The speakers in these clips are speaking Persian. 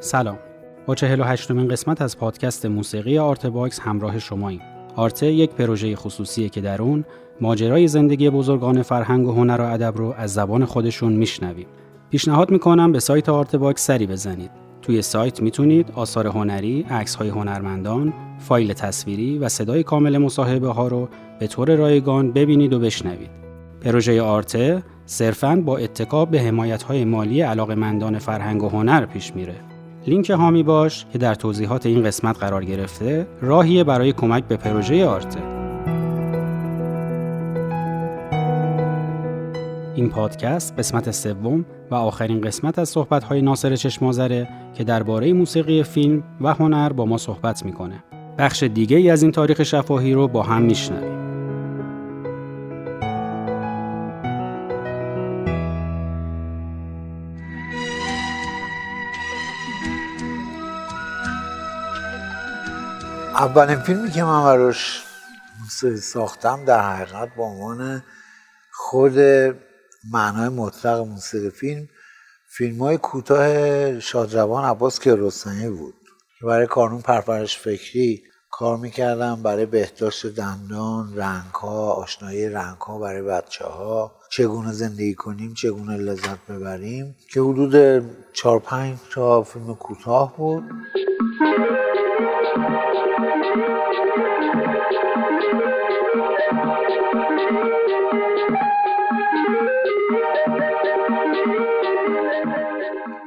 سلام با 48 مین قسمت از پادکست موسیقی آرت باکس همراه شماییم آرته یک پروژه خصوصیه که در اون ماجرای زندگی بزرگان فرهنگ و هنر و ادب رو از زبان خودشون میشنویم پیشنهاد می‌کنم به سایت آرت باکس سری بزنید توی سایت می‌تونید آثار هنری، عکس های هنرمندان، فایل تصویری و صدای کامل مصاحبه ها رو به طور رایگان ببینید و بشنوید. پروژه آرته صرفاً با اتکا به حمایت های مالی علاقمندان فرهنگ و هنر پیش میره. لینک هامی باش که در توضیحات این قسمت قرار گرفته راهیه برای کمک به پروژه آرته. این پادکست قسمت سوم و آخرین قسمت از صحبت‌های ناصر چشمازره که درباره موسیقی فیلم و هنر با ما صحبت می‌کنه. بخش دیگه ای از این تاریخ شفاهی رو با هم میشنویم. اولین فیلمی که من براش موسیقی ساختم در حقیقت با عنوان خود معنای مطلق موسیقی فیلم فیلم های کوتاه شادروان عباس کیارستمی بود. برای کانون پرپرش فکری کار می‌کردم برای بهداشت دندان رنگ ها آشنایی رنگ ها برای بچه ها چگونه زندگی کنیم چگونه لذت ببریم که حدود چهار پنج تا فیلم کوتاه بود.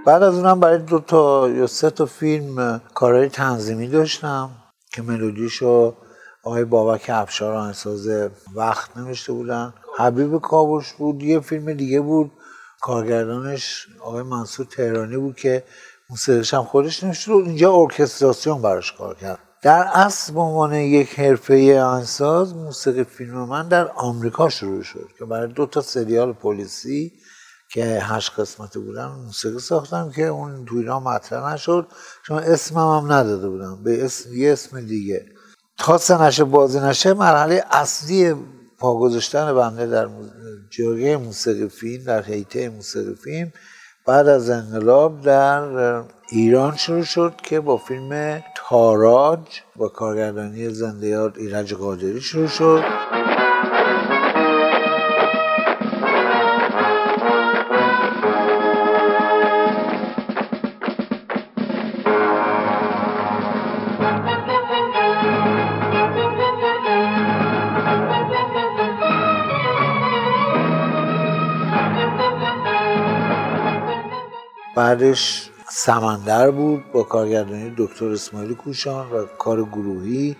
بعد از اونم برای دو تا یا سه تا فیلم کارهای تنظیمی داشتم که ملودیشو آقای بابک افشار آهنگساز وقت نوشته بودن. حبیب کاوش بود یه فیلم دیگه بود. کارگردانش آقای منصور تهرانی بود که موسیقیش هم خودش نوشته بود. اینجا ارکستراسیون براش کار کرد. در اصل به عنوان یک حرفه انساز موسیقی فیلم من در آمریکا شروع شد که برای دو تا سریال پلیسی که هشت قسمت بودن موسیقی ساختم که اون تو ایران مطرح نشد. چون اسمم هم نداده بودم. به اسم یه اسم دیگه. تا نشه بازی نشه مرحله اصلی پا گذاشتن بنده در جرگه موسیقی فیلم در حیطه موسیقی فیلم بعد از انقلاب در ایران شروع شد که با فیلم تاراج با کارگردانی زنده ایرج قادری شروع شد. بعدش سمندر بود با کارگردانی دکتر اسماعیل کوشان و کار گروهی.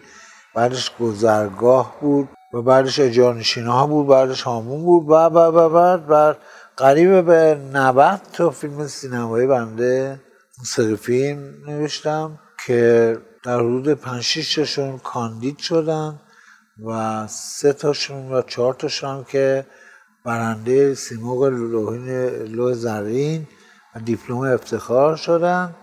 بعدش گذرگاه بود و بعدش اجارنشینه ها بود بعدش هامون بود. و بعد و بعد بعد قریب به 90 تا فیلم سینمایی بنده موسیقی فیلم نوشتم که در حدود 5 6 تاشون کاندید شدن و سه تاشون و چهار تاشون که برنده سیمرغ لوح زرین و دیپلم افتخار شدن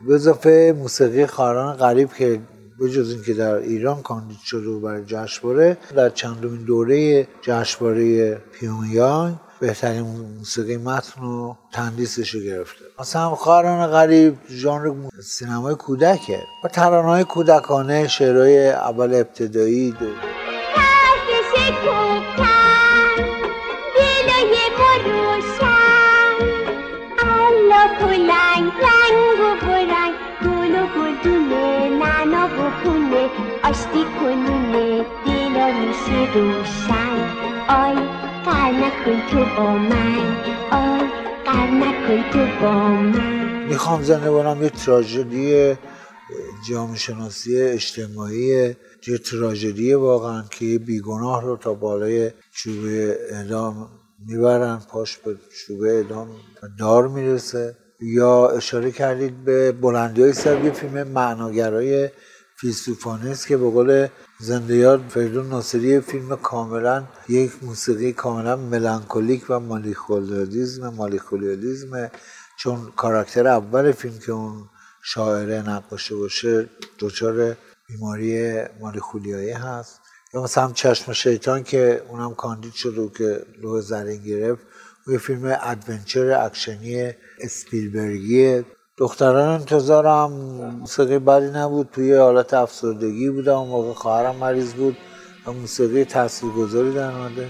به اضافه موسیقی خاران غریب که بجز اینکه در ایران کاندید شده و برای جشنواره در چندمین دوره جشنواره پیونیانگ بهترین موسیقی متن و تندیسش رو گرفته. مثلا خاران غریب ژانر سینمای کودکه. و ترانه‌های کودکانه شعرهای اول ابتدایی دو. رنگ رنگ و برنگ گل و گلدونه ننا و پونه آشتی کنونه دیلا میشه روشن آی قر نکن تو با من آی قر نکن تو با من می‌خوام زنده بانم یه تراژدی جامعه شناسی اجتماعی یه تراژدی واقعا که بیگناه رو تا بالای چوبه اعدام می‌برن پاش به چوبه اعدام دار می‌رسه. یا اشاره کردید به بلندی های سر فیلم معناگرای فیلسوفانه است که به قول زنده یاد فریدون ناصری فیلم کاملا یک موسیقی کاملا ملانکولیک و مالیخولیالیزم مالیخولیالیزم چون کاراکتر اول فیلم که اون شاعره نقاشه باشه دچار بیماری مالیخولیایی هست. یا مثلا چشم شیطان که اونم کاندید شد و که لوح زرین گرفت. یه فیلم adventure action ی اسپیلبرگی. دختران انتظارم موسیقی بدی نبود. توی حالت افسردگی بودم. اون موقع خواهرم مریض بود. و موسیقی تاثیرگذاری در اومده.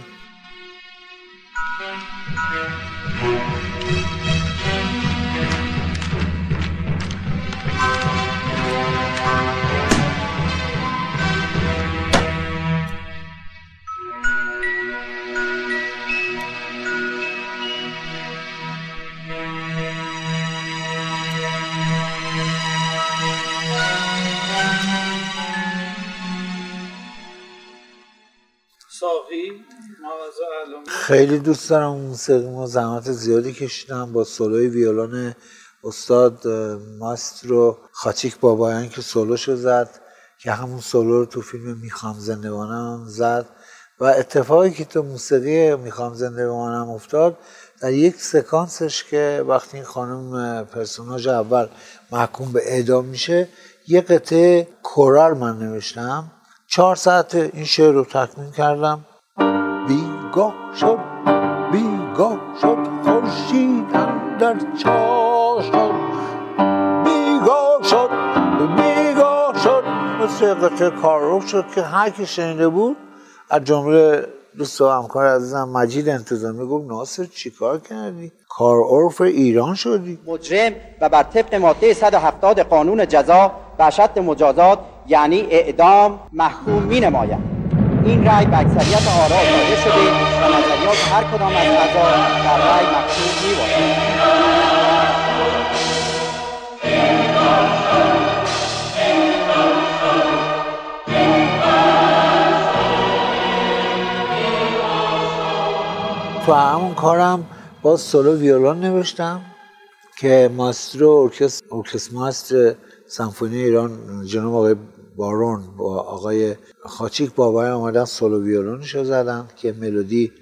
خیلی دوست دارم موسیقی ما زحمت زیادی کشیدم. با سولوی ویولون استاد ماسترو خاچیک بابایان که سولوشو زد که همون سولو رو تو فیلم می‌خوام زنده بانم زد. و اتفاقی که تو موسیقی می‌خوام زنده بمانم افتاد در یک سکانسش که وقتی این خانم پرسوناژ اول محکوم به اعدام میشه یه قطعه کورال من نوشتم. چهار ساعت این شعر رو تکمیل کردم. بیگاه شد بیگاه شد خورشید در چاه شد. بیگاه شد بیگاه شد. مثل قطعه کار شد که هر کی شنیده بود از جمله دوست و همکار عزیزم مجید انتظامی گفت ناصر چیکار کردی؟ کار عرف ایران شدی. مجرم و بر طبق ماده 170 قانون جزا و اشد مجازات یعنی اعدام محکوم می نماید این رأی به اکثریت آرا داده شده و نظریات هر کدام از اعضا در رأی مکتوب می باشد تو همون کارم باز سولو ویولون نوشتم که ماسترو ارکست ماستر سمفونی ایران جناب آقای بارون با آقای خاچیک بابای آمدن سولو ویولونشو زدن که ملودی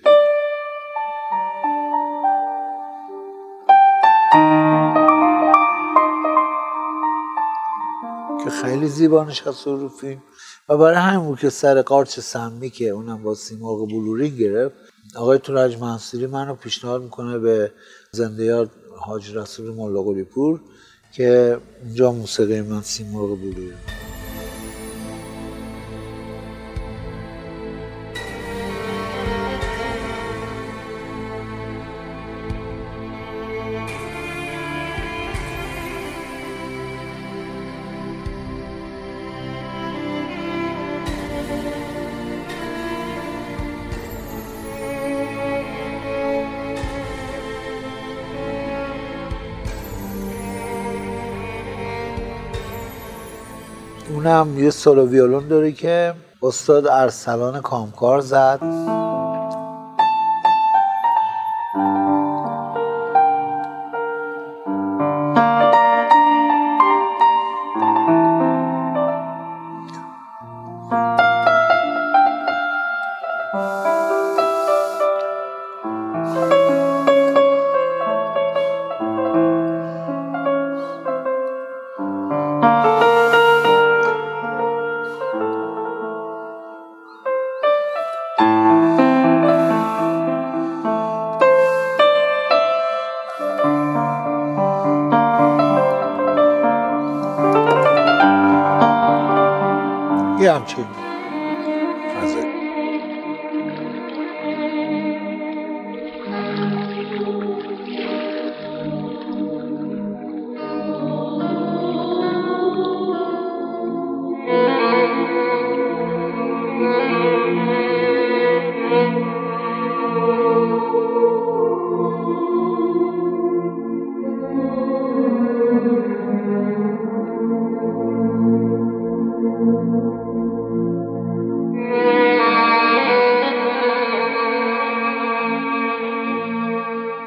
که خیلی زیبا نشست رو فیلم. و برای همین بود که سر قارچ سمی که اونم با سیمرغ بلورین گرفت آقای تورج منصوری منو پیشنهاد می‌کنه به زنده یاد حاج رسول ملا پور که اونجا موسیقی من سیمرغ بلورین اونم یه سولو ویولون داره که استاد ارسلان کامکار زد.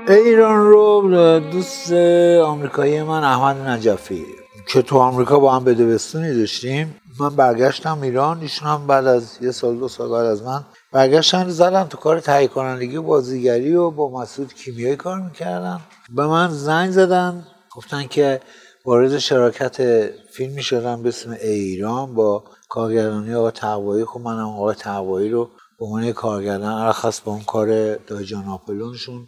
ایران رو دوست آمریکایی من احمد نجفی. که تو آمریکا با هم بدبستونی داشتیم. من برگشتم ایران ایشون هم بعد از یه سال دو سال بعد از من برگشتن زدن تو کار تهیه کنندگی و بازیگری و با مسعود کیمیایی کار می‌کردن. به من زنگ زدن گفتن که وارد شراکت فیلمی شدم به اسم ایران با کارگردانی آقای تقوایی. خب منم آقای تقوایی رو به عنوان کارگردان ارخص با اون کار دایجان آپلونشون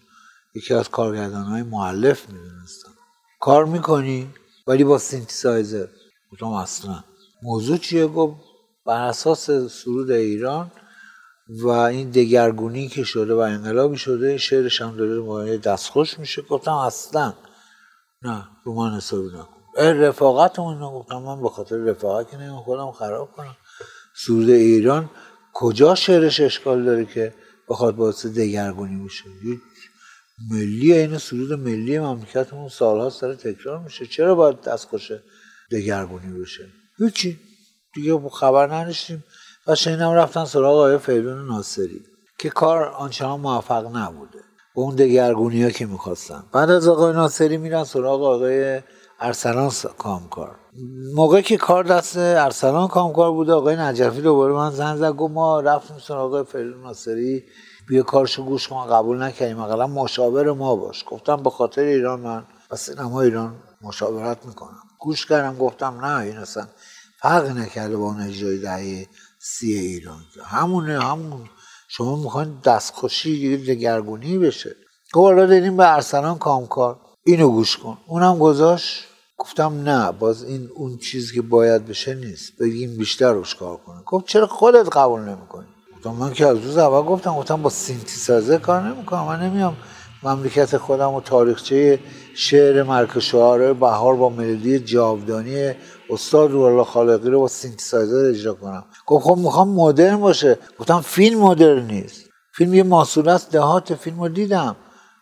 یکی از کارگردان های معلف می‌دونستم. کار می‌کنی؟ ولی با سینتیسایزر. گفتم اصلا. موضوع چیه؟ گفت بر اساس سرود ایران و این دگرگونی که شده و انقلابی شده این شعرش هم داره مایه دستخوش میشه. گفتم اصلا. نه رو من حسابی نکن. رفاقت رو گفتم. من به خاطر رفاقت که نمیم خودم خراب کنم. سرود ایران کجا شعرش اشکال داره که بخواد باعث دگرگونی بشه؟ ملی این سرود ملی مملکتمون سالها سر تکرار میشه. چرا باید دستخوش دگرگونی بشه؟ هیچی. دیگه خبر نداشتیم. و شنیدم رفتن سراغ آقای فریدون ناصری که کار آنچنان موفق نبوده. به اون دگرگونی ها که می‌خواستن. بعد از آقای ناصری میرن سراغ آقای ارسلان کامکار. موقعی که کار دست ارسلان کامکار بوده آقای نجفی دوباره من زن زد گفت ما رفتیم سراغ آقای فریدون ناصری. بیا کارشو گوش کن قبول نکردیم. اقلا مشاور ما باش. گفتم به خاطر ایران من و سینما ایران مشاورت می‌کنم. گوش کردم گفتم نه این اصلا فرق نکرده با اون اجرای دهه سی ایران. همونه همون. شما می‌خواین دستخوشی دگرگونی بشه. گفت حالا داریم به ارسلان کامکار. اینو گوش کن. اونم گذاشت. گفتم نه باز این اون چیزی که باید بشه نیست. بگیم بیشتر روش کار کنه. گفت چرا خودت قبول نمی‌کنی؟ من که از روز اول گفتم گفتم با سینتیسازر کار نمی‌کنم من نمیام مملکت خودم و تاریخچه شعر ملک الشعرای بهار با ملودی جاودانی استاد روح خالقی رو با سینتیسایزر اجرا کنم. گفت خب می‌خوام مدرن باشه. گفتم فیلم مدرن نیست. فیلم یه محصول است دهات فیلم رو دیدم.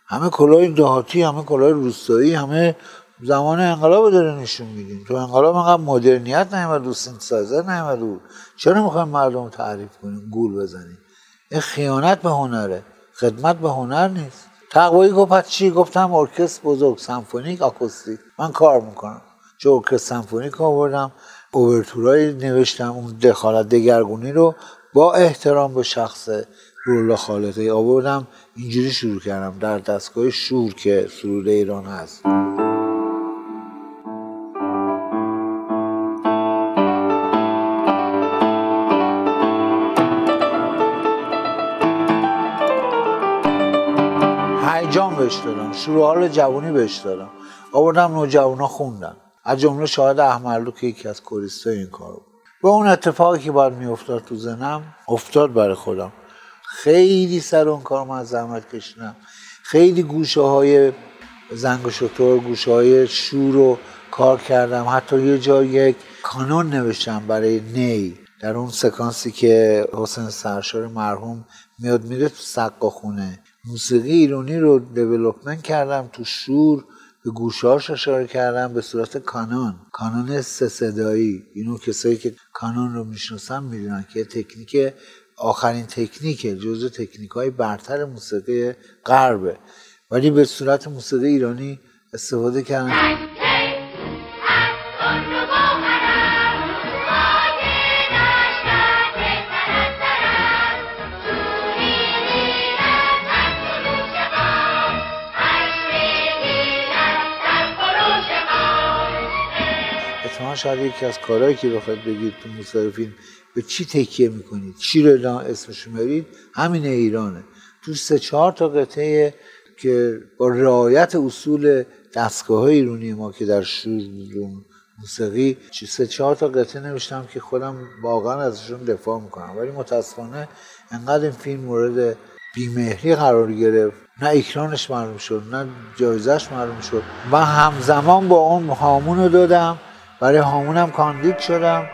همه کلاه دهاتی همه کلاه روستایی همه زمان انقلاب داره نشون میدیم. تو انقلاب انقدر مدرنیته نیومد رو سینتیسایزر نیومد چرا می‌خوایم مردم تعریف کنیم؟ گول بزنیم. این خیانت به هنره. خدمت به هنر نیست. تقوایی گفت چی؟ گفتم ارکستر بزرگ سمفونیک آکوستیک. من کار می‌کنم. چه ارکستر سمفونیک آوردم. اوورتورایی نوشتم. اون دخالت دگرگونی رو با احترام به شخص رولا خالقی آوردم. اینجوری شروع کردم. در دستگاه شور که سرود ایران هست. بهش دادم شروع حال جوانی بهش دادم آوردم نوجوانا خوندن. از جمله شاهد احمدلو که یکی از کوریستای این کار بود به اون اتفاقی که باید میافتاد تو زنم افتاد برای خودم. خیلی سر اون کار من زحمت کشیدم. خیلی گوشه های زنگ و شطور گوشه های شور رو کار کردم. حتی یه جا یک کانون نوشتم برای نی. در اون سکانسی که حسین سرشار مرحوم میاد میره تو سقا خونه. موسیقی ایرانی رو دیولوپمنت کردم تو شور به گوشهاش اشاره کردم به صورت کانون. کانون سه صدایی. اینو کسایی که کانون رو می‌شناسن می‌دونن که تکنیک آخرین تکنیک جزو تکنیک های برتر موسیقی غربه. ولی به صورت موسیقی ایرانی استفاده کردن شاید یکی از کارهایی که بخواید بگید تو فیلم به چی تکیه می‌کنید؟ چی رو اسمش میارید؟ همین ایرانه. تو سه چهار تا قطعه که با رعایت اصول دستگاه های ایرانی ما که در شور موسیقی چی سه چهار تا قطعه نوشتم که خودم واقعا ازشون دفاع می‌کنم. ولی متاسفانه انقدر این فیلم مورد بیمهری قرار گرفت. نه اکرانش معلوم شد نه جایزش معلوم شد. و همزمان با اون هامون رو دادم. برای هامونم کاندید شدم.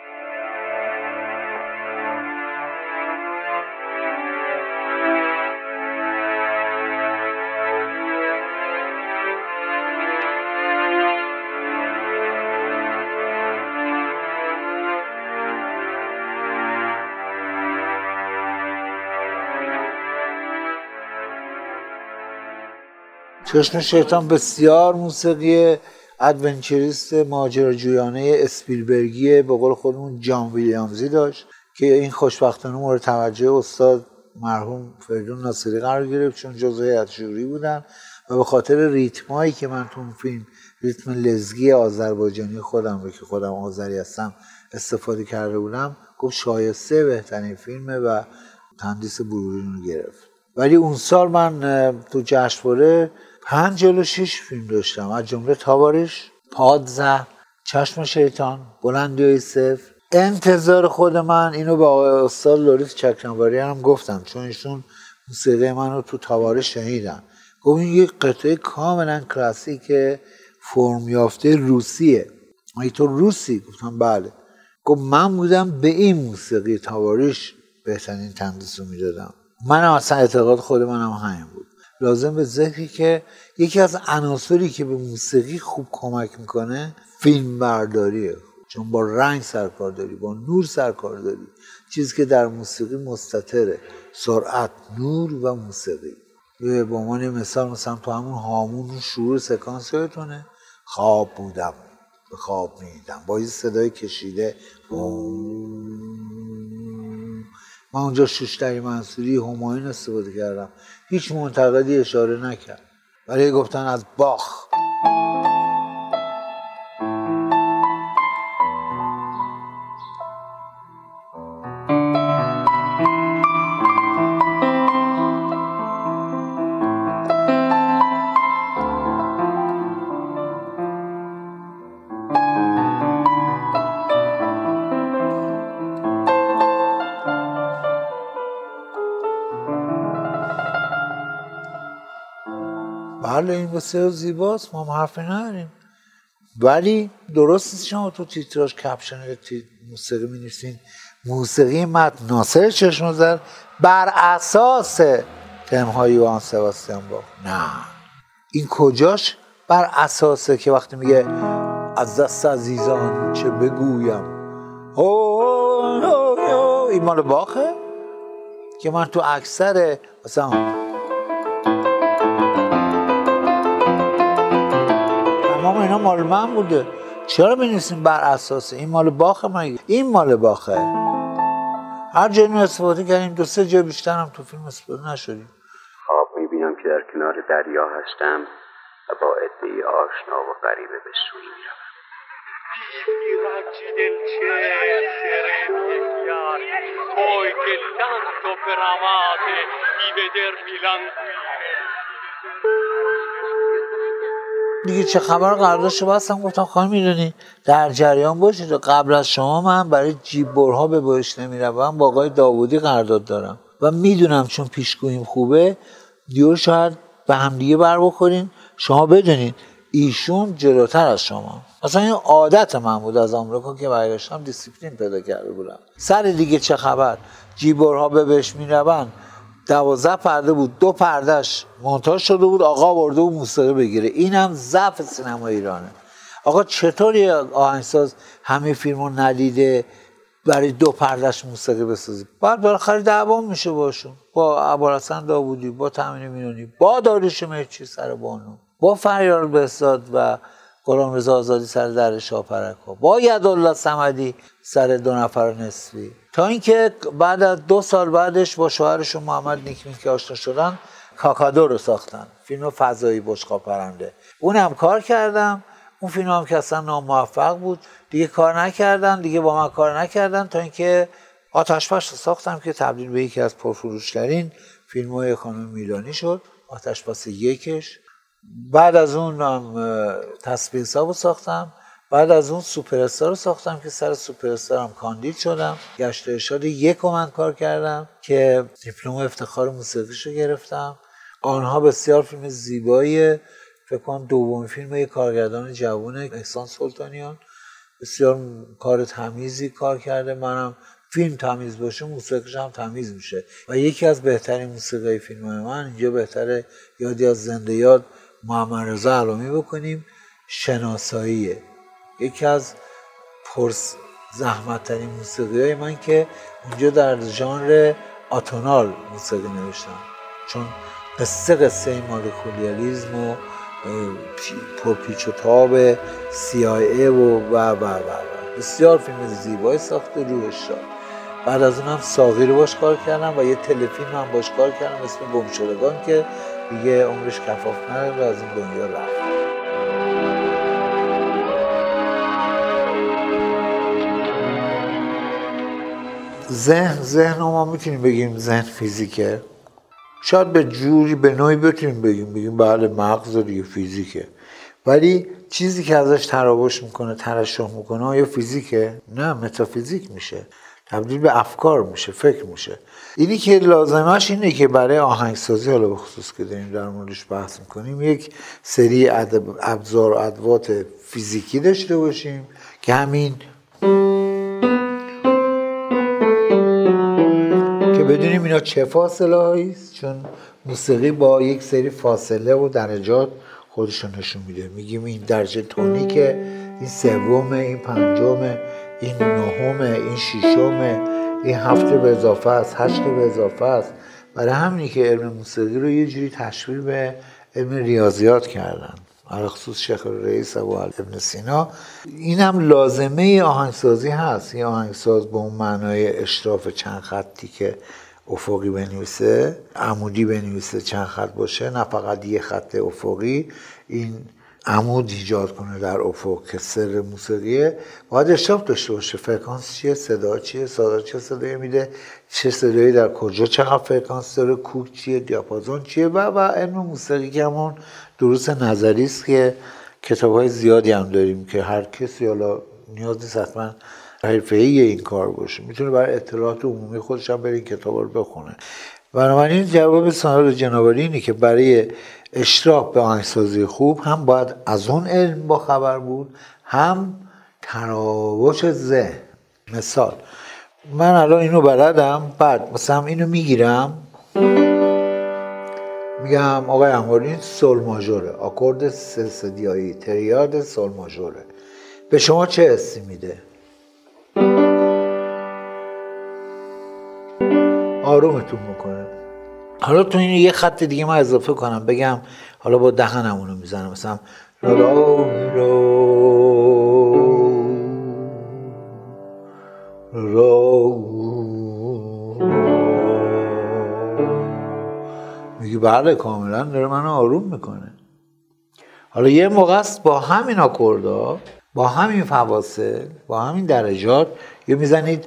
چشم شیطان بسیار موسیقی adventure یست ماجراجویانه اسپیلبرگی به قول خودمون جان ویلیامزی داشت که این خوشبختانه مورد توجه استاد مرحوم فریدون ناصری قرار گرفت چون جزو هیئت jury بودن و به خاطر ریتمایی که من تو اون فیلم ریتم لزگی آذربایجانی خودم رو که خودم آذری هستم استفاده کرده بودم گفت شایسته بهترین فیلمه و تندیس بروری رو گرفت. ولی اون سال من تو جشنواره پنج و شیش فیلم داشتم. از جمله تاوارش پادزه چشم شیطان بلندی صفر انتظار خود من اینو به آقای استاد لوریس چکنواری هم گفتم چون ایشون موسیقی من رو تو تاواره شنیدن. گفت این یک قطعه کاملا کلاسیک فرم یافته روسیه. ای تو روسی؟ گفتم بله. گفت من بودم به این موسیقی تاواریش بهترین تندیس رو می‌دادم. من اصلا اعتقاد خود منم همین بود. لازم به ذکری که یکی از عناصری که به موسیقی خوب کمک می‌کنه فیلم برداریه چون با رنگ سرکار داری با نور سرکار داری. چیزی که در موسیقی مستطره. سرعت نور و موسیقی. به عنوان مثال مثلا تو همون هامون شروع سکانس یادتونه. خواب بودم. به خواب میدم با این صدای کشیده. من اونجا شوشتری منصوری هماین استفاده کردم. هیچ منتقدی اشاره نکرد. ولی گفتن از باخ. بله این بسیار زیباست ما هم حرفی نداریم ولی درست شما تو تیتراژ کپشن. موسیقی می نویسین موسیقی متن ناصر چشمزر بر اساس تمهای یوان سباستیان با نه. این کجاش؟ بر اساسه که وقتی میگه از دست عزیزان چه بگویم. این مال باخه؟ که من تو اکثر مثلا مال من بوده. چرا بنویسیم بر اساس این مال باخه من این مال باخه. هر جایی استفاده کردیم دو سه جا بیشتر هم تو فیلم استفاده نشدیم. خواب می‌بینم که در کنار دریا هستم و با عدهای آشنا و غریبه به سوی می‌روم. دیگه چه خبر؟ قراردادشو بستم گفتم خانم می‌دونی. در جریان باشید قبل از شما من برای جیب‌برها به بهشت نمی‌روند. با آقای داوودی قرارداد دارم و می‌دونم چون پیشگوییم خوبه دیور شاید به همدیگه بر بخورین. شما بدونین ایشون جلوتر از شما. اصلا این عادت من بود از آمریکا که برگشتم دیسیپلین پیدا کرده بودم. سر دیگه چه خبر؟ جیب‌برها به بهشت نمیرن دوازده پرده بود دو پردهش مونتاژ شده بود آقا برده بود موسیقی بگیره. این هم ضعف سینما ایرانه. آقا چطور یه آهنگساز همه فیلمو ندیده برای دو پردهش موسیقی بسازی بعد بالاخره دعوا میشه باشون. با ابوالحسن داوودی با تامین مینونی با داریوش مرچی سر بانو با فریار بهزاد و غلام رضا آزادی سر در شاپرکا با یدالله صمدی سر دو نفر نصفی تا اینکه بعد از دو سال بعدش با شوهرشون محمد نیکمین که آشنا شدن کاکادو رو ساختن. فیلم فضایی بشقا پرنده اونم کار کردم. اون فیلم هم که اصلا ناموفق بود. دیگه کار نکردن. دیگه با من کار نکردن تا اینکه آتشپش ساختم که تبدیل به یکی از پرفروشترین فیلم های خانم میلانی شد. آتشپس یکش. بعد از اون هم تصویر رو ساختم. بعد از اون سوپرستار رو ساختم که سر سوپرستار هم کاندید شدم. گشت ارشاد یک من کار کردم که دیپلم افتخار موسیقیش رو گرفتم. آنها بسیار فیلم زیبایی فکر کنم دومین فیلم یک کارگردان جوان احسان سلطانیان. بسیار کار تمیزی کار کرده. منم فیلم تمیز باشه موسیقیش هم تمیز میشه. و یکی از بهترین موسیقی فیلم من اینجا بهتره یادی از زنده یاد محمد رضا علامی بکنیم شناساییه. یکی از پرس زحمت ترین موسیقی های من که اونجا در ژانر آتونال موسیقی نوشتم. چون قصه قصه مال کولیالیزم و پرپیچ و تاب و و و و بسیار فیلم زیبایی ساخته روحش شد بعد از اونم ساقی رو باش کار کردم و یه تلفیلم هم باش کار کردم اسم گمشدگان که دیگه عمرش کفاف نداره و از این دنیا رفت. ذهن ذهن ما می‌تونیم بگیم ذهن فیزیکه. شاید به جوری به نوعی بتونیم بگیم بگیم بله مغز دیگه فیزیکه. ولی چیزی که ازش تراوش می‌کنه ترشح می‌کنه آیا فیزیکه؟ نه متافیزیک میشه. تبدیل به افکار میشه فکر میشه. اینی که لازمش اینه که برای آهنگسازی حالا به خصوص که داریم در موردش بحث می‌کنیم یک سری ابزار و ادوات فیزیکی داشته باشیم که همین اینا چه فاصله است؟ چون موسیقی با یک سری فاصله و درجات خودشون نشون میده. میگیم این درجه تونیکه این سومه این پنجمه این نهمه این ششمه این هفته به اضافه است هشت به اضافه است. برای همینی که علم موسیقی رو یه جوری تشبیه به علم ریاضیات کردن. خصوص شیخ رئیس ابو ابن سینا. این هم لازمه آهنگسازی هست. یه آهنگساز به اون معنای اشراف چند خطی که افقی بنویسه عمودی بنویسه چند خط باشه نه فقط یه خط افقی. این عمود ایجاد کنه در افق که سر موسیقیه. باید اشراف داشته باشه. فرکانس چیه؟ صدا چیه؟ صدا چه صدایی میده؟ چه صدایی در کجا چقدر فرکانس داره؟ کوک چیه؟ دیاپازون چیه؟ و و علم موسیقی که همون دروس نظری است که کتاب های زیادی هم داریم که هر کسی حالا نیاز نیست حتما حرفه‌ای این کار باشه. می‌تونه برای اطلاعات عمومی خودش هم بره این کتاب رو بخونه. بنابراین جواب سوال جنابالی اینه که برای اشتراک به آهنگسازی خوب هم باید از اون علم با خبر بود هم تراوش ذهن. مثال من الان اینو بلدم بعد مثلا اینو می‌گیرم. میگم آقای امواری این سل ماژوره. آکورد سه صدیایی تریاد سل ماژوره. به شما چه حسی میده؟ آرومتون می‌کنه حالا تو اینو یه خط دیگه من اضافه کنم بگم حالا با دهنمونو می‌زنم. مثلا لا لا میگه بله کاملا داره منو آروم می‌کنه. حالا یه موقع است با همین آکوردا با همین فواصل با همین درجات یه می‌زنید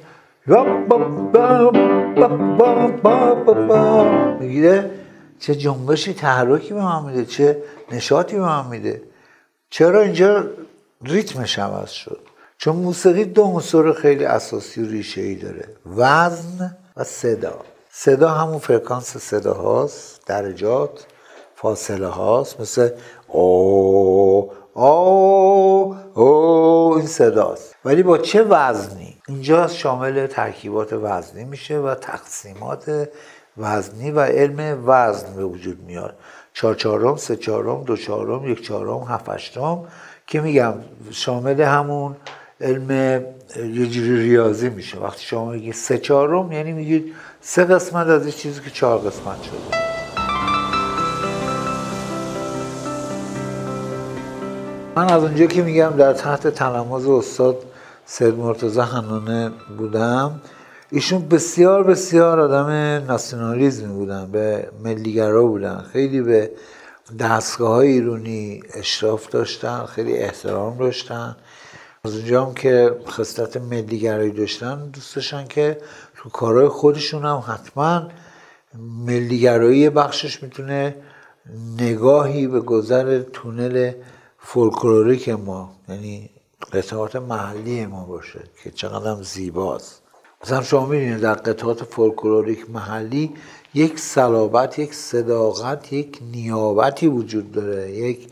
می‌گیره چه جنبشی تحرکی به من میده چه نشاطی به من میده. چرا اینجا ریتمش عوض شد؟ چون موسیقی دو عنصر خیلی اساسی و ریشه ای داره وزن و صدا. صدا همون فرکانس صدا هاست درجات فاصله هاست مثل او او او این صداست. ولی با چه وزنی؟ اینجا شامل ترکیبات وزنی میشه و تقسیمات وزنی و علم وزن به وجود میاد. چهار چهارم سه چهارم دو چهارم یک چهارم هفت هشتم که میگم شامل همون علم یه جوری ریاضی میشه. وقتی شما میگید سه چهارم یعنی میگید سه قسمت از این چیزی که چهار قسمت شده. من از اونجا که میگم در تحت تلماز استاد سید مرتضی حنانه بودم ایشون بسیار بسیار آدم ناسیونالیزمی بودن به ملیگرا بودن خیلی به دستگاه های ایرونی اشراف داشتن خیلی احترام داشتن. از اونجا هم که خصلت ملیگرایی داشتن دوست داشتن که تو کارهای خودشون هم حتما ملیگرایی بخشش می‌تونه نگاهی به گذر تونل فولکلوریک ما یعنی قطعات محلی ما باشه که چقدر هم زیباست. مثلا شما می‌بینید در قطعات فولکلوریک محلی یک صلابت یک صداقت یک نیابتی وجود داره یک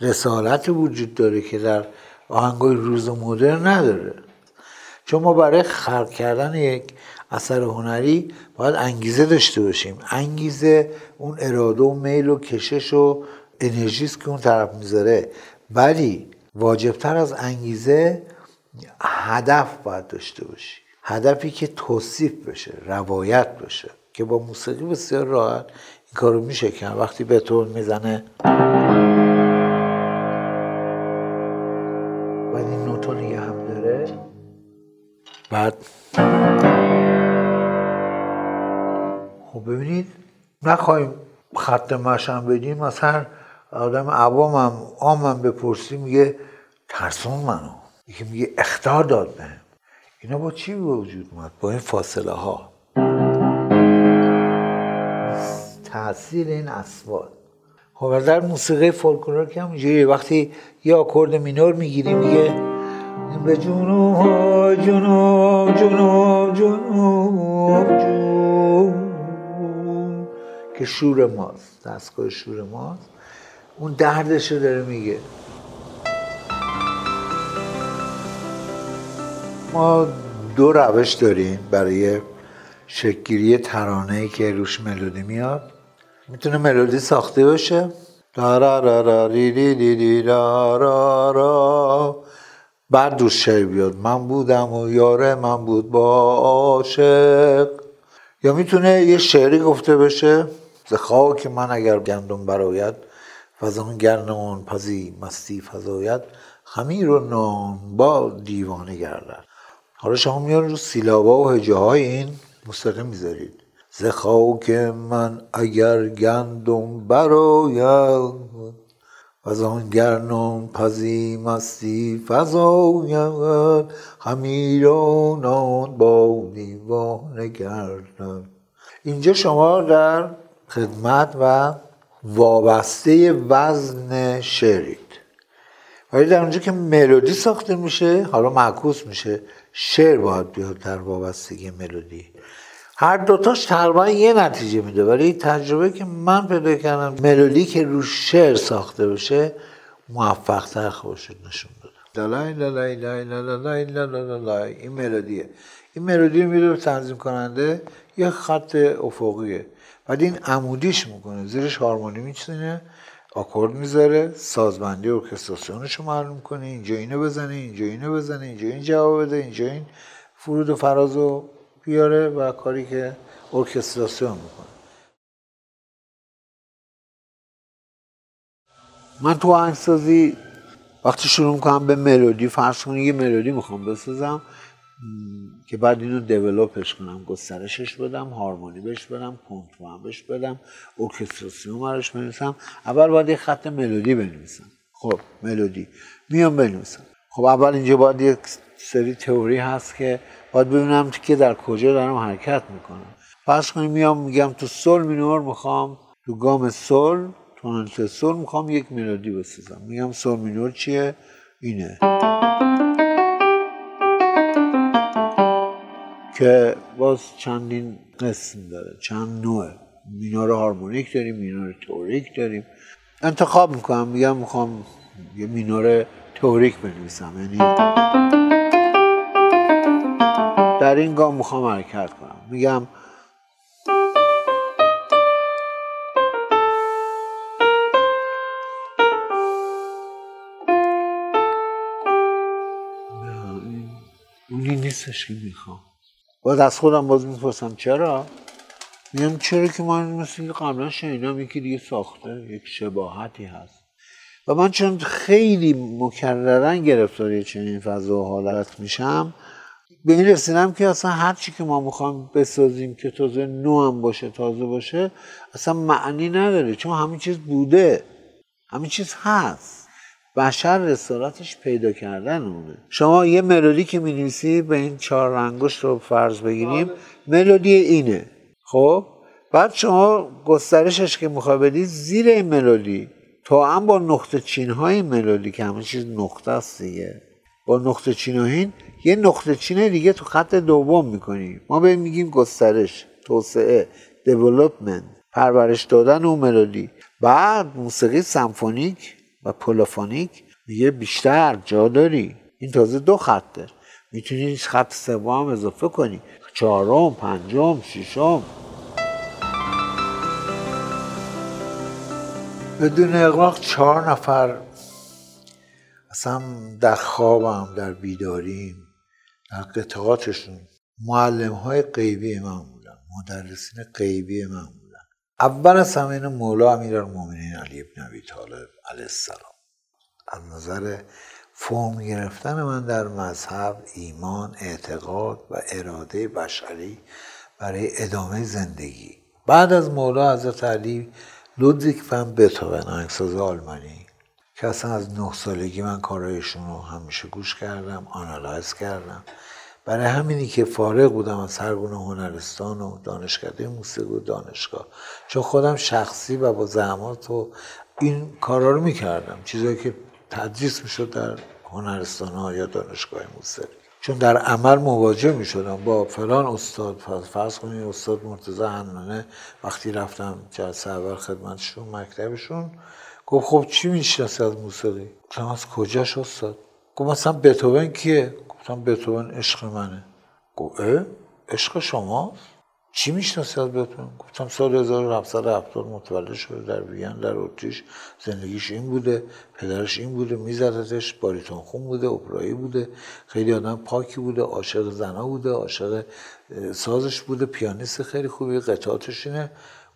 رسالت وجود داره که در آهنگای روز مدرن نداره. چون ما برای خلق کردن یک اثر هنری باید انگیزه داشته باشیم. انگیزه اون اراده و میل و کشش و انرژیست که اون طرف می‌ذاره. ولی واجبتر از انگیزه هدف باید داشته باشی. هدفی که توصیف بشه روایت بشه که با موسیقی بسیار راحت این کارو میشه که وقتی به طور می‌زنه. این نوتو نگه هم داره. بعد خب ببینید نخواهیم خط مشم بدیم. مثلا آدم عوامم عامم بپرسی میگه ترسون منو. یکی میگه اختار داد بهم. اینا با چی به وجود اومد؟ با این فاصله ها تاثیر این اسواد خب در موسیقی فولکلور که همینجوری وقتی یه آکورد مینور می‌گیری میگه به جنوب جنوب جنوب جنوب جنوب که شور ماست. دستگاه شور ماست. اون دردش رو داره میگه. ما دو روش داریم برای شکلگیری ترانه که روش ملودی میاد. می‌تونه ملودی ساخته باشه. بعد روش شعر بیاد. من بودم و یاره من بود با عاشق. یا می‌تونه یه شعری گفته بشه ز خاک من اگر گندم براید. فزان گرنان پزی مستی فزاید خمیر و نان با دیوانه گردد. حالا شما میان رو سیلابا و هجه های این موسیقی می‌ذارید. ز خاک من اگر گندم براید و آن گرنان پزی مستی فزاید. خمیرانان با دیوانه گردد اینجا شما در خدمت و وابسته وزن شعرید ولی در اونجا که ملودی ساخته میشه حالا معکوس میشه شعر باید بیاد در وابستگی ملودی هر دوتاش تقریبا یه نتیجه میده ولی تجربه که من پیدا کردم ملودی که رو شعر ساخته بشه موفق تر خودش نشون لالای این ملودیه این ملودی رو تنظیم کننده یه خط افقیه بعد این عمودیش می‌کنه. زیرش هارمونی میچینه آکورد می‌ذاره سازبندی ارکستراسیونش رو معلوم کنه. اینجا اینو بزنه اینجا اینو بزنه اینجا این جواب بده اینجا این فرود و فراز رو بیاره و کاری که ارکستراسیون می‌کنه. من تو آهنگسازی وقتی شروع می‌کنم به ملودی فرض کنید یه ملودی می‌خوام بسازم که بعد اینو دیولوپش کنم گسترشش بدم هارمونی بهش بدم کنترل بهش بدم ارکستراسیون براش بنویسم. اول باید یه خط ملودی بنویسم. خب ملودی. میام بنویسم. خب اول اینجا باید یک سری تئوری هست که باید ببینم که در کجا دارم حرکت می‌کنم. فرض کنیم میام میگم تو سل مینور می‌خوام تو گام سل توننت سل می‌خوام یک ملودی بسازم. میگم سل مینور چیه؟ اینه. که باز چندین قسم داره. چند نوع مینور هارمونیک داریم مینور تئوریک داریم. انتخاب می‌کنم میگم می‌خوام یه مینار توریک بنویسم. یعنی در این گام می‌خوام حرکت کنم. میگم اونی نیستش که می‌خوام. باید از خودم باز می‌پرسم چرا؟ میگم چرا که من مثل قبلا شنیدم یکی دیگه ساخته یک شباهتی هست. و من چون خیلی مکررن گرفتاری چنین فضا و حالت میشم به این رسیدم که اصلا هر چی که ما می‌خوایم بسازیم که تازه نو هم باشه تازه باشه اصلا معنی نداره چون همین چیز بوده همین چیز هست. بشر رسالتش پیدا کردن اونه. شما یه ملودی که می‌نویسی به این چهار رنگش رو فرض بگیریم ملودی اینه. خب؟ بعد شما گسترشش که می‌خوای بدی زیر این ملودی. تا هم با نقطه چین های ملودی که همه چیز نقطه است دیگه. با نقطه چین هین یه نقطه چین دیگه تو خط دوم می‌کنی. ما به میگیم گسترش توسعه development پرورش دادن اون ملودی. بعد موسیقی سمفونیک. و پلی‌فونیک میگه بیشتر جا داری. این تازه دو خطه می‌تونی خط سوم اضافه کنی. چهارم پنجم ششم. بدون اقراق چهار نفر اصلا در خوابم در بیداریم در قطعاتشون. معلم های غیبی من بودن مدرسین غیبی من بودن. اول از همه مولا امیرالمومنین علی ابن ابی طالب علیه السلام. از نظر فرم گرفتن من در مذهب ایمان اعتقاد و اراده بشری برای ادامه زندگی. بعد از مولا حضرت علی لودزیک فن بتوون آهنگساز آلمانی که اصلا از نه سالگی من کارایشون رو همیشه گوش کردم آنالایز کردم. برای همینی که فارغ بودم از هر گونه هنرستان و دانشکده موسیقی و دانشگاه. چون خودم شخصی و با زحمات و این کارا رو می‌کردم چیزایی که تدریس می‌شد در هنرستان ها یا دانشگاه موسیقی. چون در عمل مواجه می شدم با فلان استاد فرض کنید استاد مرتضی حنانه وقتی رفتم جلسه اول خدمتشون مکتبشون گفت خب چی می‌شناسی از موسیقی؟ گفتم از کجاش استاد؟ گفت مثلا بتوون کیه؟ گفتم بتوون عشق منه. گفت عشق شماست؟ چی می‌شناسی از بتوون گفتم سال 1770 متولد شده در وین در اتریش زندگیش این بوده پدرش این بوده میزدتش باریتون خون بوده اپرایی بوده. خیلی آدم پاکی بوده عاشق زنا بوده عاشق سازش بوده پیانیست خیلی خوبی قطعاتش اینه.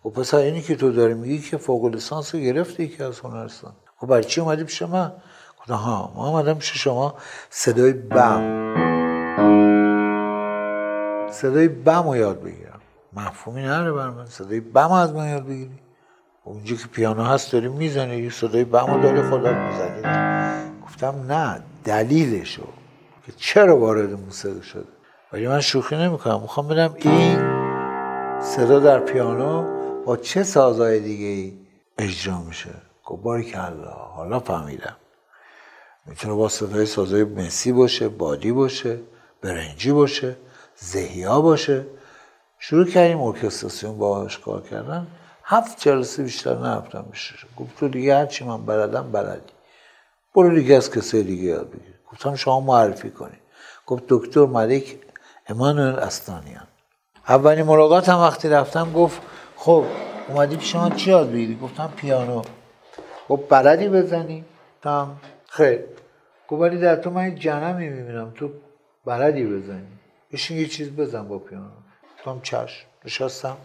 و پس اینی که تو داری میگی که فوق لیسانس رو گرفتی که از هنرستان. خب برای چی اومدی پیش من؟ گفتم ها ما اومدم پیش شما صدای بم. صدای بم رو یاد بگیرم. مفهومی نداره بر من. صدای بم از من یاد بگیری. خب اونجا که پیانو هست داری می‌زنی یه صدای بم رو داری خودت می‌زنی. گفتم نه دلیلشو. که چرا وارد موسیقی شده؟ ولی من شوخی نمی‌کنم. می‌خوام بدم این صدا در پیانو با چه سازهای دیگه ای اجرا میشه. گفت باریکلا حالا فهمیدم. می‌تونه با صدای سازهای مسی باشه بادی باشه برنجی باشه زهیا باشه. شروع کردیم ارکستراسیون باهاش کار کردن. هفت جلسه بیشتر نرفتم میشه گفت تو دیگه هرچی من بلدم بلدی. برو دیگه از کسای دیگه یاد بگیر. گفتم شما معرفی کنید گفت دکتر ملک امانوئل استانیان. اولین ملاقات هم وقتی رفتم گفت خب اومدی پیش من چی یاد بگیری؟ گفتم پیانو. گفت بلدی بزنی؟ گفتم خیر. گفت ولی در تو من جنمی می‌بینم. تو بلدی بزنی. بشین یه چیز بزن با پیانو. گفتم چشم نشستم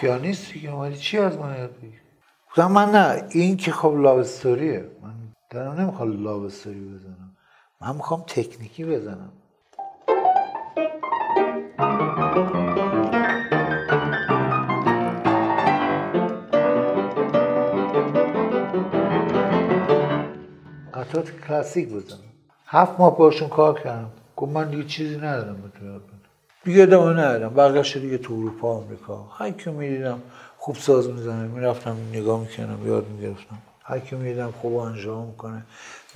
پیانیستی که اومدی چی از من یاد بگیری گفتم من نه این که خب لاوستوریه من دارم نمی‌خوام لاوستوری بزنم. من می‌خوام تکنیکی بزنم. قطعات کلاسیک بزنم. هفت ماه باشون کار کردم. گفت من دیگه چیزی ندارم به تو یاد دیگه ندارم. برگشت دیگه تو اروپا آمریکا. هر کی می‌دیدم. خوب ساز می‌زنه می‌رفتم نگاه می‌کنم یاد می‌گرفتم. هر کی می‌دیدم خوب انجام می‌کنه.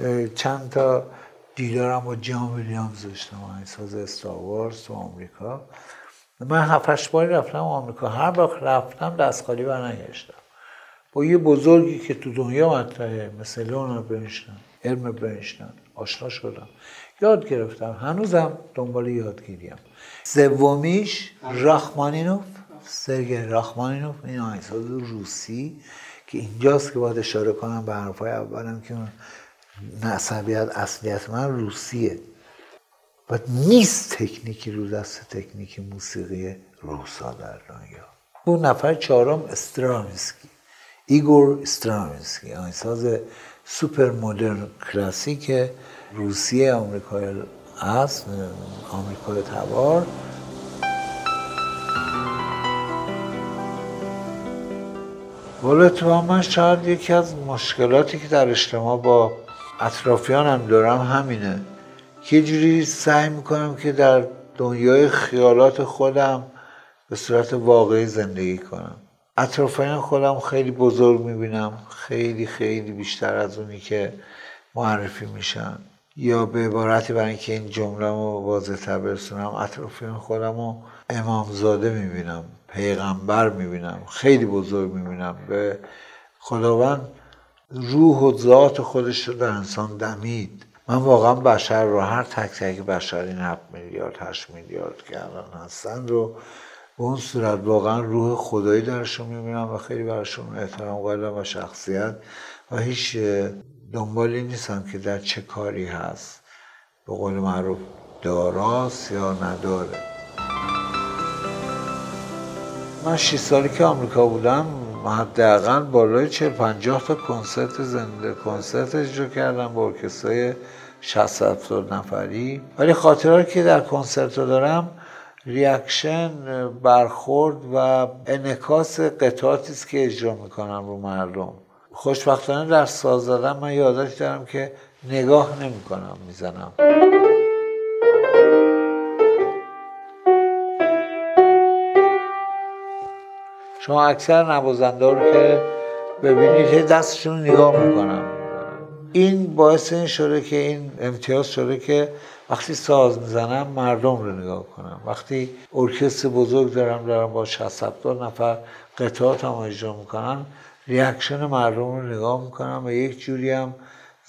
اه، چند تا دیدارم با جان ویلیامز داشتم ساز استاروارز تو آمریکا. من هفتش باری رفتم آمریکا. هر وقت رفتم دست خالی برنگشتم. با یه بزرگی که تو دنیا مطرحه مثل لئونارد برنشتن علم برنشتن آشنا شدم. یاد گرفتم. هنوزم دنبال یادگیریم. سومیش راخمانینوف سرگی راخمانینوف این آهنگساز روسی. که اینجاست که باید اشاره کنم به حرفای اولم که اون نسبیت اصلیت من روسیه. و نیست تکنیکی رو دست تکنیک موسیقی روسا در دنیا. اون نفر چهارم استرامینسکی ایگور استرامینسکی آهنگساز سوپر مدرن کلاسیک روسیه آمریکای است آمریکای تبار. والا تو من شاید یکی از مشکلاتی که در اجتماع با اطرافیانم دارم همینه. که جوری سعی می‌کنم که در دنیای خیالات خودم به صورت واقعی زندگی کنم. اطرافیان خودم خیلی بزرگ می‌بینم خیلی خیلی بیشتر از اونی که معرفی میشن. یا به عبارتی برای اینکه این جمله رو واضح تر برسونم اطرافیان خودم رو امامزاده می‌بینم. پیغمبر می‌بینم خیلی بزرگ می‌بینم. به خداوند روح و ذات خودش رو در انسان دمید. من واقعا بشر رو هر تک تک بشر این هفت میلیارد هشت میلیارد که الان هستن رو به اون صورت واقعا روح خدایی درشون می‌بینم و خیلی براشون احترام قائلم و شخصیت و هیچ دنبالی نیستم که در چه کاری هست. به قول معروف داراست یا نداره. من 6 سالی که آمریکا بودم حداقل بالای 40 50 تا کنسرت زنده کنسرت اجرا کردم با ارکسترای 60 70 نفری. ولی خاطراتی که در کنسرت رو دارم ریاکشن برخورد و انکاس قطعاتی است که اجرا می‌کنم رو مردم. خوشبختانه در ساز زدن من یادش دارم که نگاه نمی‌کنم می‌زنم. شما اکثر نوازنده رو که ببینید هی دستشون نگاه می‌کنم. این باعث این شده که این امتیاز شده که وقتی ساز می‌زنم مردم رو نگاه کنم. وقتی ارکستر بزرگ دارم دارم با 60 70 نفر قطعات هم اجرا می‌کنم reaction مردم رو نگاه می‌کنم و یک جوری هم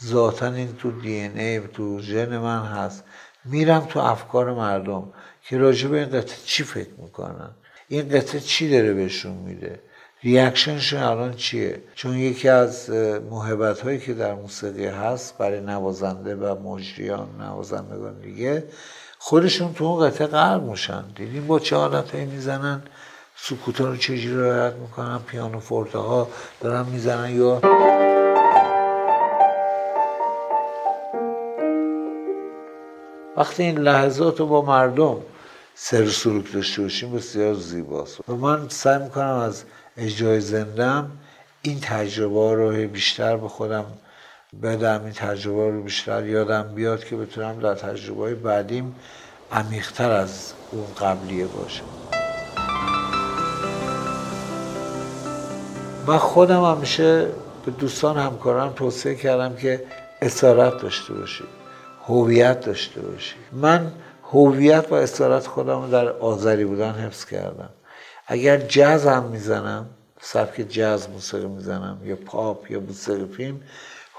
ذاتا این تو DNA تو ژن من هست. میرم تو افکار مردم که راجع به این قطعه چی فکر می‌کنن. این قطعه چی داره بهشون میده؟ reaction شون الان چیه؟ چون یکی از محبت هایی که در موسیقی هست برای نوازنده و مجریان نوازندگان دیگه خودشون تو اون قطعه غرق میشن. دیدیم با چه حالت هایی می‌زنن؟ سکوتا رو چجوری رعایت می‌کنن؟ پیانو فورته ها دارن می‌زنن یا؟ وقتی این لحظات رو با مردم سر سلوک داشته باشیم بسیار زیباست و من سعی می‌کنم از اجرای زندم این تجربه رو بیشتر به خودم بدم این تجربه رو بیشتر یادم بیاد که بتونم در تجربه بعدیم عمیقتر از اون قبلیه باشه من خودم همیشه به دوستان همکارم توصیه کردم که اسارت داشته باشید هویت داشته باشید. من هویت و اسارت خودم رو در آذری بودن حفظ کردم. اگر جاز هم می‌زنم سبک جاز موسیقی می‌زنم یا پاپ یا موسیقی فیلم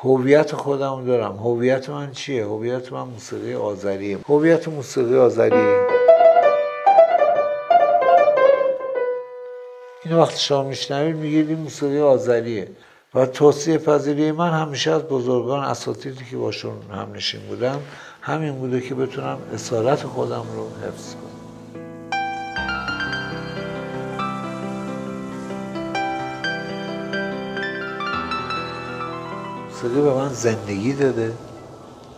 هویت خودم دارم. هویت من چیه؟ هویت من موسیقی آذریه. هویت موسیقی آذری این وقت شما میشنوید میگید این موسیقی آذریه. و توصیه پذیری من همیشه از بزرگان اساتیدی که باشون هم نشین بودم همین بوده که بتونم اسارت خودم رو حفظ کنم. موسیقی به من زندگی داده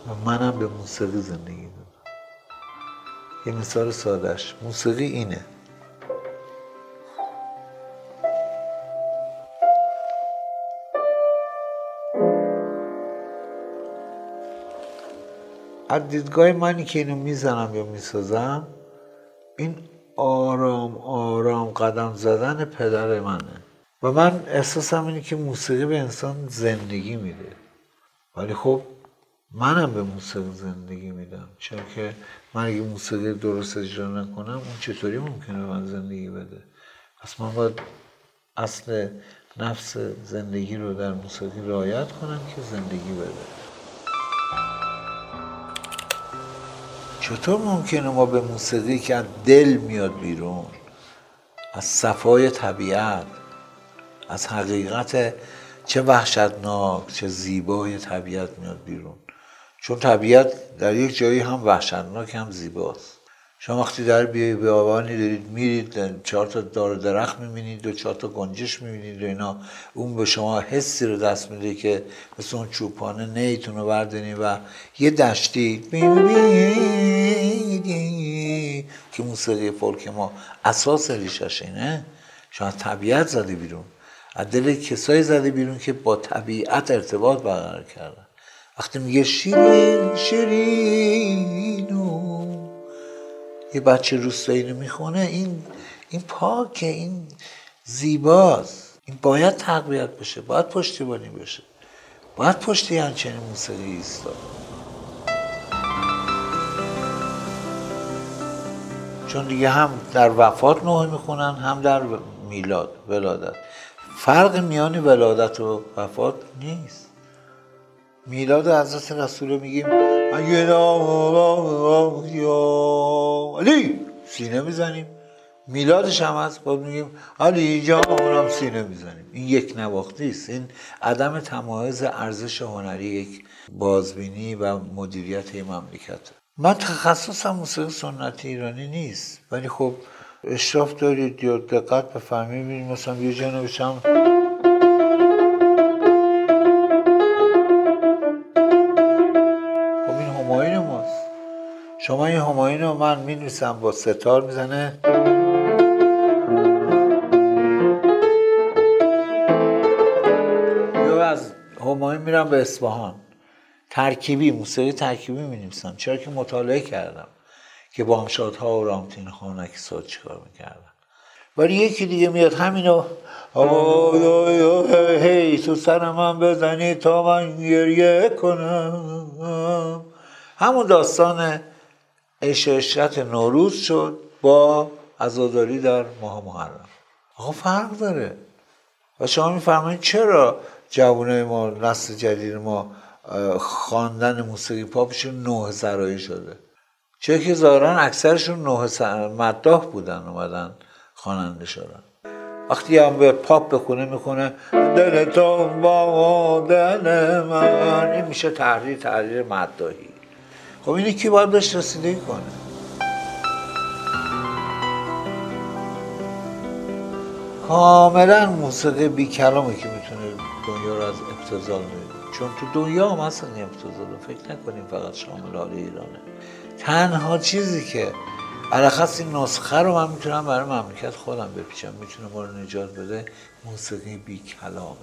و منم به موسیقی زندگی دادم. یه مثال سادش موسیقی اینه. از دیدگاه منی که اینو می‌زنم یا می‌سازم این آرام آرام قدم زدن پدر منه. و من احساسم اینه که موسیقی به انسان زندگی میده. ولی خب منم به موسیقی زندگی میدم. چون که من اگه موسیقی درست اجرا نکنم اون چطوری ممکنه به من زندگی بده؟ پس من باید اصل نفس زندگی رو در موسیقی رعایت کنم که زندگی بده. چطور ممکنه ما به موسیقی که از دل میاد بیرون از صفای طبیعت از حقیقت چه وحشتناک چه زیبای طبیعت میاد بیرون؟ چون طبیعت در یک جایی هم وحشتناک هم زیباست. شما وقتی در بیای به آبانی دارید میرید چهار تا دار درخت می‌بینید و چهار تا گنجش می‌بینید و اینا. اون به شما حسی رو دست میده که مثل اون چوپانه نیتون رو بردارید و یه دشتی که موسیقی فولک ما اساس ریشش اینه. شما طبیعت زده بیرون. از دل کسایی زده بیرون که با طبیعت ارتباط برقرار کردن. وقتی میگه شیرین شیرین یه بچه روستایی رو می‌خونه این این پاکه این زیباست. این باید تقویت بشه باید پشتیبانی بشه. باید پشتی همچنین موسیقی ایستاد. چون دیگه هم در وفات نوحه می‌خونن هم در میلاد ولادت. فرق میان ولادت و وفات نیست. میلاد حضرت رسول رو میگیم علی سینه می‌زنیم. میلادش هم هست باید میگیم علی جانم سینه می‌زنیم. این یک نواختی است این عدم تمایز ارزش هنری یک بازبینی و مدیریت مملکت. من تخصصم موسیقی سنتی ایرانی نیست. ولی خب اشراف دارید یا دقت بفهمید مثلا یه جا نوشتم شما این هماین رو من می‌نویسم با ستار می‌زنه. یا از هماین میرم به اصفهان. ترکیبی موسیقی ترکیبی می چرا که مطالعه کردم که بامشادها و رامتین خانک ساد چیکار می‌کردن. ولی یکی دیگه میاد همینو هی تو سر من بزنی تا من گریه کنم. همون داستان عشق نوروز شد با عزاداری در ماه محرم. آقا فرق داره. و شما میفرمایید چرا جوانه ما نسل جدید ما خواندن موسیقی پاپشون نوه سرایی شده؟ چه که ظاهرا اکثرشون نوه مداح بودن اومدن خواننده شدن. وقتی هم به پاپ بخونه می‌کنه دل با دل من. این میشه تحریر تحریر مداهی خب اینی کی باید بهش رسیدگی کنه؟ کاملا موسیقی بی کلامی که می‌تونه دنیا رو از ابتزال چون تو دنیا هم اصلا ابتزال فکر نکنیم فقط شامل حال ایرانه تنها چیزی که علاخص این نسخه رو من می‌تونم برای مملکت خودم بپیچم. می‌تونه ما رو نجات بده موسیقی بی کلامه.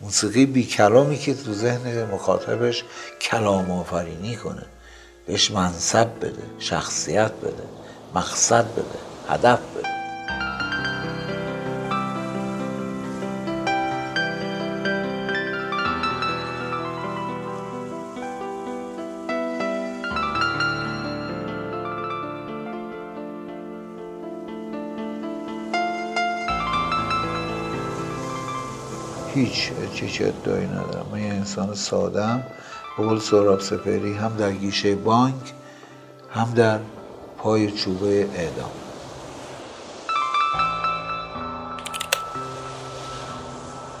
موسیقی بی کلامی که تو ذهن مخاطبش کلام آفرینی کنه. بهش منصب بده شخصیت بده مقصد بده هدف بده. هیچ چیز ادعایی ندارم. من یه انسان سادم به قول سهراب سپری هم در گیشه بانک هم در پای چوبه اعدام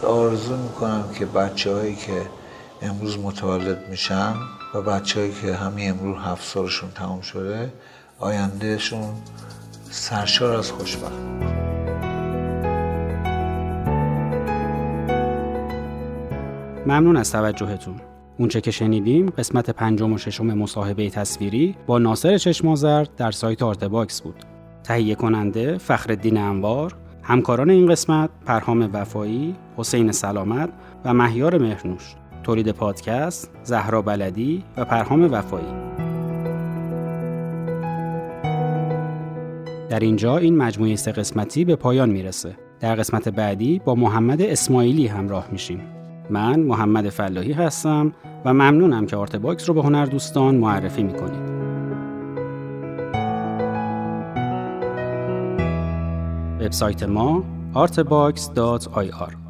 آرزو می‌کنم که بچه هایی که امروز متولد میشن و بچه هایی که همین امروز هفت سالشون تمام شده آیندهشون سرشار از خوشبخت ممنون از توجهتون. اونچه که شنیدیم قسمت پنجم و ششم مصاحبه تصویری با ناصر چشم‌آذر در سایت Artbox بود. تهیه کننده فخرالدین انوار، همکاران این قسمت پرهام وفایی، حسین سلامت و مهیار مهرنوش. تولید پادکست زهرا بلدی و پرهام وفایی. در اینجا این مجموعه سه قسمتی به پایان می‌رسه. در قسمت بعدی با محمد اسماعیلی همراه میشیم. من محمد فلاحی هستم و ممنونم که Artbox رو به هنر دوستان معرفی می‌کنید. وبسایت ما artbox.ir